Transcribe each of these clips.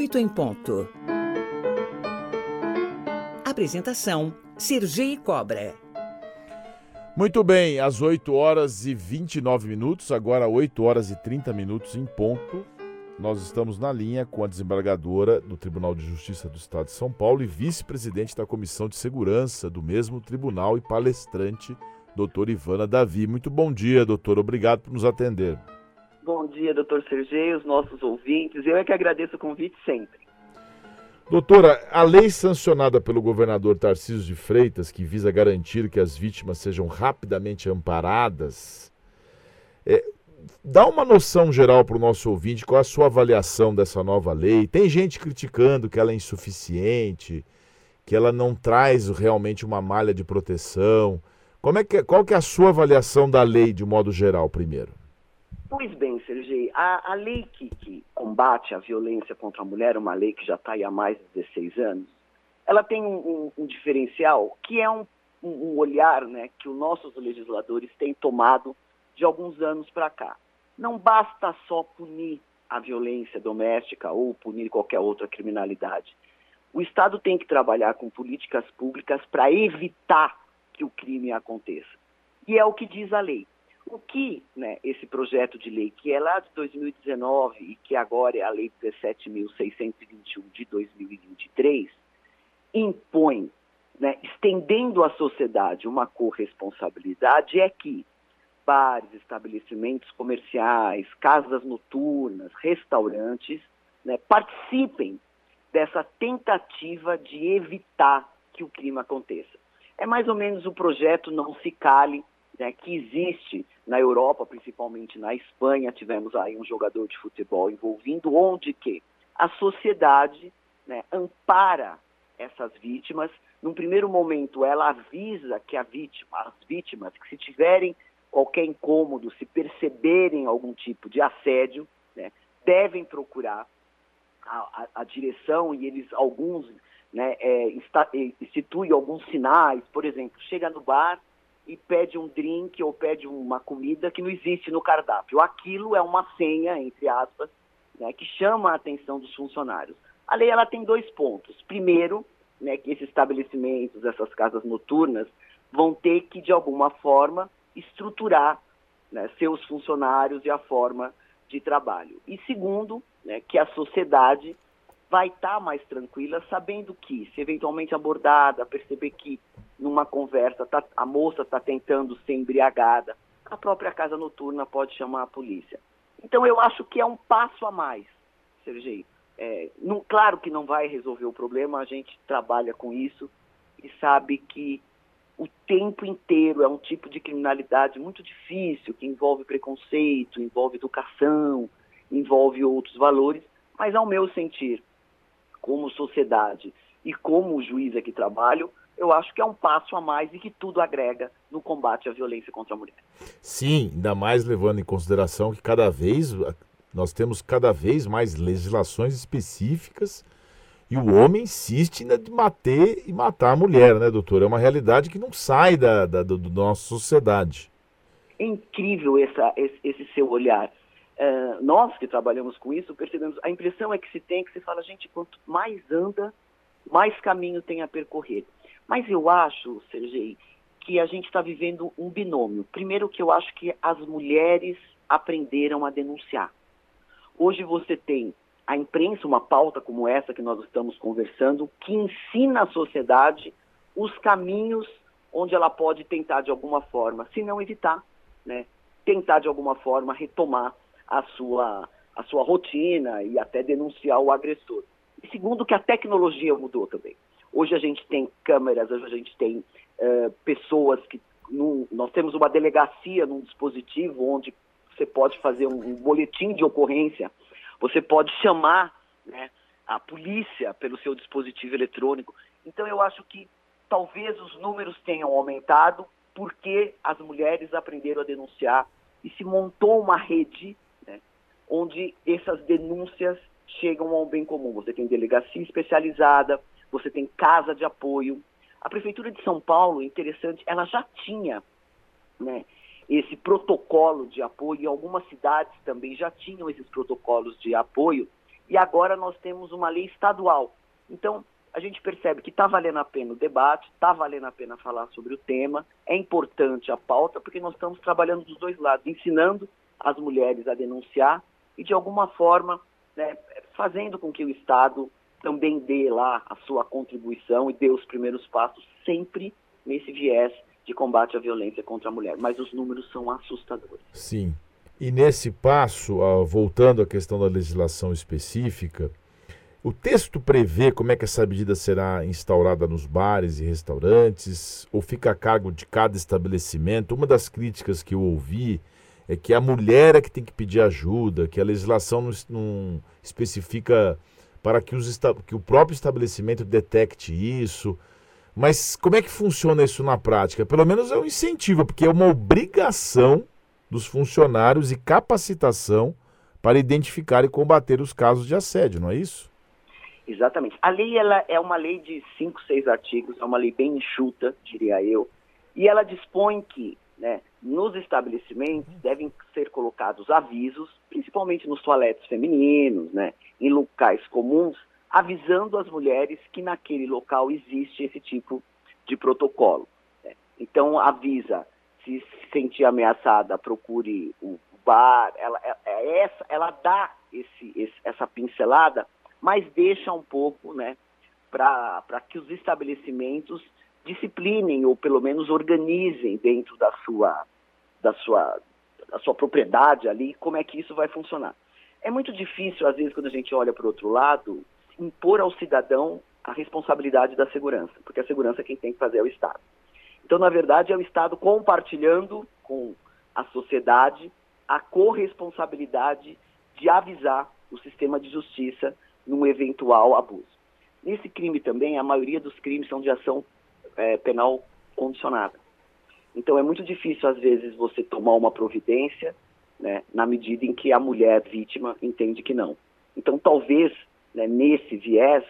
8 em ponto. Apresentação: Sergei Cobra. Muito bem, às 8 horas e 29 minutos, agora 8 horas e 30 minutos em ponto. Nós estamos na linha com a desembargadora do Tribunal de Justiça do Estado de São Paulo e vice-presidente da Comissão de Segurança do mesmo tribunal e palestrante, doutora Ivana Davi. Muito bom dia, doutor. Obrigado por nos atender. Bom dia, doutor Sergei, os nossos ouvintes. Eu é que agradeço o convite sempre. Doutora, a lei sancionada pelo governador Tarcísio de Freitas, que visa garantir que as vítimas sejam rapidamente amparadas, é, dá uma noção geral para o nosso ouvinte, qual é a sua avaliação dessa nova lei? Tem gente criticando que ela é insuficiente, que ela não traz realmente uma malha de proteção. Como é que, qual que é a sua avaliação da lei de modo geral, primeiro? Pois bem, a, a lei que, que, combate a violência contra a mulher, uma lei que já está aí há mais de 16 anos, ela tem um, um, um diferencial que é um, um, olhar né, que os nossos legisladores têm tomado de alguns anos para cá. Não basta só punir a violência doméstica ou punir qualquer outra criminalidade. O Estado tem que trabalhar com políticas públicas para evitar que o crime aconteça. E é o que diz a lei. O que né, esse projeto de lei, que é lá de 2019 e que agora é a Lei 17.621 de 2023, impõe, né, estendendo à sociedade uma corresponsabilidade, é que bares, estabelecimentos comerciais, casas noturnas, restaurantes, né, participem dessa tentativa de evitar que o crime aconteça. É mais ou menos o projeto Não Se Cale, né, que existe na Europa, principalmente na Espanha, tivemos aí um jogador de futebol envolvido, onde que a sociedade né, ampara essas vítimas. Num primeiro momento, ela avisa que a vítima, as vítimas, que se tiverem qualquer incômodo, se perceberem algum tipo de assédio, né, devem procurar a, a, a, direção e eles, alguns, né, é, instituem alguns sinais, por exemplo, chega no bar, e pede um drink ou pede uma comida que não existe no cardápio. Aquilo é uma senha, entre aspas, né, que chama a atenção dos funcionários. A lei ela tem dois pontos. Primeiro, né, que esses estabelecimentos, essas casas noturnas, vão ter que, de alguma forma, estruturar né, seus funcionários e a forma de trabalho. E segundo, né, que a sociedade vai estar tá mais tranquila, sabendo que, se eventualmente abordada, perceber que numa conversa tá, a moça está tentando ser embriagada, a própria casa noturna pode chamar a polícia. Então eu acho que é um passo a mais, Sergei. É, não, claro que não vai resolver o problema, a gente trabalha com isso e sabe que o tempo inteiro é um tipo de criminalidade muito difícil, que envolve preconceito, envolve educação, envolve outros valores, mas ao meu sentir, como sociedade e como juiz que trabalho, eu acho que é um passo a mais e que tudo agrega no combate à violência contra a mulher. Sim, ainda mais levando em consideração que cada vez nós temos cada vez mais legislações específicas e o homem insiste em bater e matar a mulher, né, doutor? É uma realidade que não sai da, da, da nossa sociedade. É incrível essa, esse, esse seu olhar. Uh, nós que trabalhamos com isso percebemos, a impressão é que se tem, que se fala, gente, quanto mais anda, mais caminho tem a percorrer. Mas eu acho, Sergei, que a gente está vivendo um binômio. Primeiro que eu acho que as mulheres aprenderam a denunciar. Hoje você tem a imprensa, uma pauta como essa que nós estamos conversando, que ensina a sociedade os caminhos onde ela pode tentar de alguma forma, se não evitar, né, tentar de alguma forma retomar a sua, a sua rotina e até denunciar o agressor. E segundo, que a tecnologia mudou também. Hoje a gente tem câmeras, hoje a gente tem uh, pessoas que. Nós temos uma delegacia num dispositivo onde você pode fazer um, um boletim de ocorrência, você pode chamar né, a polícia pelo seu dispositivo eletrônico. Então eu acho que talvez os números tenham aumentado porque as mulheres aprenderam a denunciar e se montou uma rede onde essas denúncias chegam ao bem comum. Você tem delegacia especializada, você tem casa de apoio. A Prefeitura de São Paulo, interessante, ela já tinha né, esse protocolo de apoio, e algumas cidades também já tinham esses protocolos de apoio, e agora nós temos uma lei estadual. Então, a gente percebe que está valendo a pena o debate, está valendo a pena falar sobre o tema, é importante a pauta, porque nós estamos trabalhando dos dois lados, ensinando as mulheres a denunciar e, de alguma forma, né, fazendo com que o Estado também dê lá a sua contribuição e dê os primeiros passos, sempre nesse viés de combate à violência contra a mulher. Mas os números são assustadores. Sim. E nesse passo, voltando à questão da legislação específica, o texto prevê como é que essa medida será instaurada nos bares e restaurantes, ou fica a cargo de cada estabelecimento? Uma das críticas que eu ouvi é que a mulher é que tem que pedir ajuda, que a legislação não, não especifica para que, os, que o próprio estabelecimento detecte isso. Mas como é que funciona isso na prática? Pelo menos é um incentivo, porque é uma obrigação dos funcionários e capacitação para identificar e combater os casos de assédio, não é isso? Exatamente. A lei ela é uma lei de cinco, seis artigos, é uma lei bem enxuta, diria eu, e ela dispõe que né, nos estabelecimentos devem ser colocados avisos, principalmente nos toaletes femininos, né, em locais comuns, avisando as mulheres que naquele local existe esse tipo de protocolo. Né. Então avisa, se se sentir ameaçada, procure o bar, ela, é, é essa, ela dá esse, esse, essa pincelada mas deixa um pouco né, para que os estabelecimentos disciplinem ou pelo menos organizem dentro da sua, da sua, da sua propriedade ali como é que isso vai funcionar. É muito difícil, às vezes, quando a gente olha para o outro lado, impor ao cidadão a responsabilidade da segurança, porque a segurança quem tem que fazer é o Estado. Então, na verdade, é o Estado compartilhando com a sociedade a corresponsabilidade de avisar o sistema de justiça num eventual abuso. Nesse crime também, a maioria dos crimes são de ação é, penal condicionada. Então é muito difícil, às vezes, você tomar uma providência né, na medida em que a mulher vítima entende que não. Então, talvez, né, nesse viés,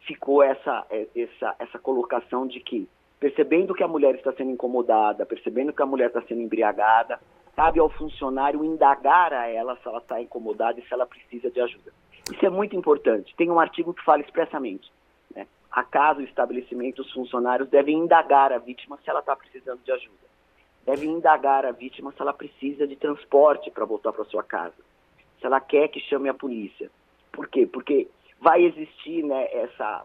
ficou essa, é, essa, essa colocação de que, percebendo que a mulher está sendo incomodada, percebendo que a mulher está sendo embriagada, cabe ao funcionário indagar a ela se ela está incomodada e se ela precisa de ajuda. Isso é muito importante. Tem um artigo que fala expressamente. Né? A o estabelecimento, os funcionários devem indagar a vítima se ela está precisando de ajuda. Devem indagar a vítima se ela precisa de transporte para voltar para sua casa. Se ela quer que chame a polícia. Por quê? Porque vai existir né, essa,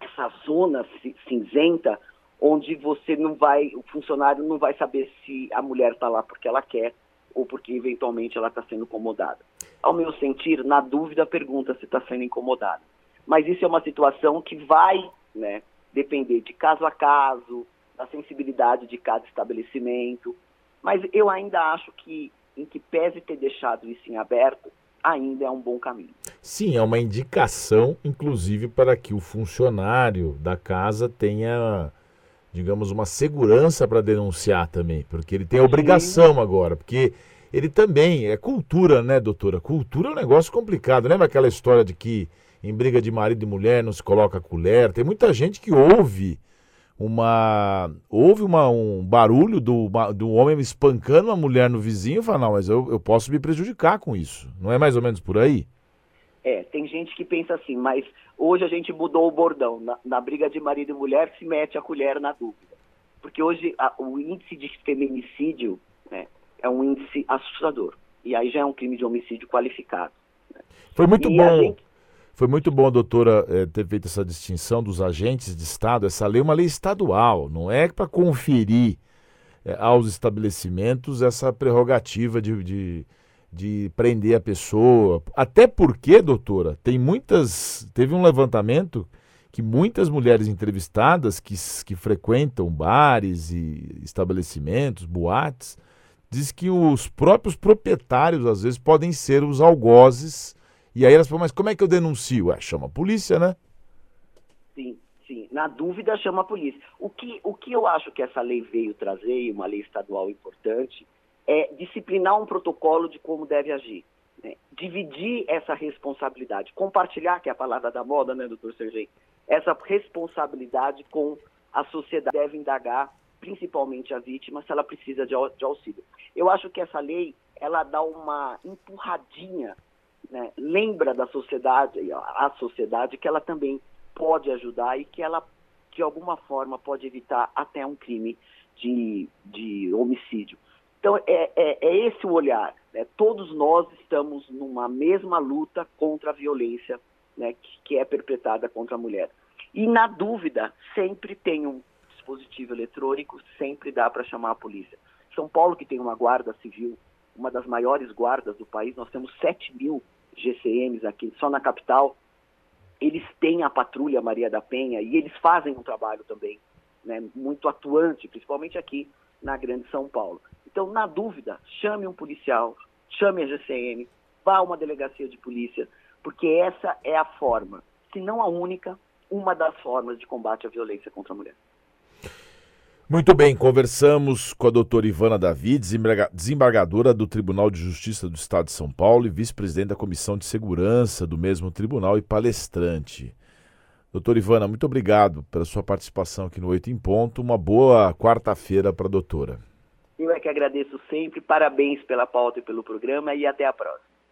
essa zona cinzenta onde você não vai, o funcionário não vai saber se a mulher está lá porque ela quer ou porque eventualmente ela está sendo incomodada. Ao meu sentir, na dúvida, pergunta se está sendo incomodada. Mas isso é uma situação que vai né, depender de caso a caso, da sensibilidade de cada estabelecimento. Mas eu ainda acho que, em que pese ter deixado isso em aberto, ainda é um bom caminho. Sim, é uma indicação, inclusive, para que o funcionário da casa tenha digamos, uma segurança para denunciar também, porque ele tem a obrigação agora, porque ele também é cultura, né, doutora? Cultura é um negócio complicado. Lembra aquela história de que em briga de marido e mulher não se coloca colher? Tem muita gente que ouve uma ouve uma, um barulho do, do homem espancando uma mulher no vizinho e fala, não, mas eu, eu posso me prejudicar com isso. Não é mais ou menos por aí? É, tem gente que pensa assim, mas hoje a gente mudou o bordão. Na, na briga de marido e mulher se mete a colher na dúvida. Porque hoje a, o índice de feminicídio né, é um índice assustador. E aí já é um crime de homicídio qualificado. Né? Foi muito e bom. Gente... Foi muito bom, doutora, é, ter feito essa distinção dos agentes de Estado. Essa lei é uma lei estadual, não é para conferir é, aos estabelecimentos essa prerrogativa de, de de prender a pessoa. Até porque, doutora, tem muitas. Teve um levantamento que muitas mulheres entrevistadas que, que frequentam bares e estabelecimentos, boates, diz que os próprios proprietários, às vezes, podem ser os algozes. E aí elas falam, mas como é que eu denuncio? É, chama a polícia, né? Sim, sim. Na dúvida, chama a polícia. O que, o que eu acho que essa lei veio trazer, e uma lei estadual importante, é, disciplinar um protocolo de como deve agir. Né? Dividir essa responsabilidade, compartilhar, que é a palavra da moda, né, doutor Sergei? Essa responsabilidade com a sociedade deve indagar, principalmente a vítima, se ela precisa de, de auxílio. Eu acho que essa lei, ela dá uma empurradinha né, lembra da sociedade, a sociedade, que ela também pode ajudar e que ela, de alguma forma, pode evitar até um crime de, de homicídio. Então, é, é, é esse o olhar. Né? Todos nós estamos numa mesma luta contra a violência né, que, que é perpetrada contra a mulher. E, na dúvida, sempre tem um dispositivo eletrônico, sempre dá para chamar a polícia. São Paulo, que tem uma guarda civil, uma das maiores guardas do país, nós temos 7 mil GCMs aqui, só na capital. Eles têm a patrulha Maria da Penha e eles fazem um trabalho também né, muito atuante, principalmente aqui na Grande São Paulo. Então, na dúvida, chame um policial, chame a GCM, vá a uma delegacia de polícia, porque essa é a forma, se não a única, uma das formas de combate à violência contra a mulher. Muito bem, conversamos com a doutora Ivana Davi, desembargadora do Tribunal de Justiça do Estado de São Paulo e vice-presidente da Comissão de Segurança do mesmo tribunal e palestrante. Doutora Ivana, muito obrigado pela sua participação aqui no Oito em Ponto. Uma boa quarta-feira para a doutora. Eu é que agradeço sempre. Parabéns pela pauta e pelo programa e até a próxima.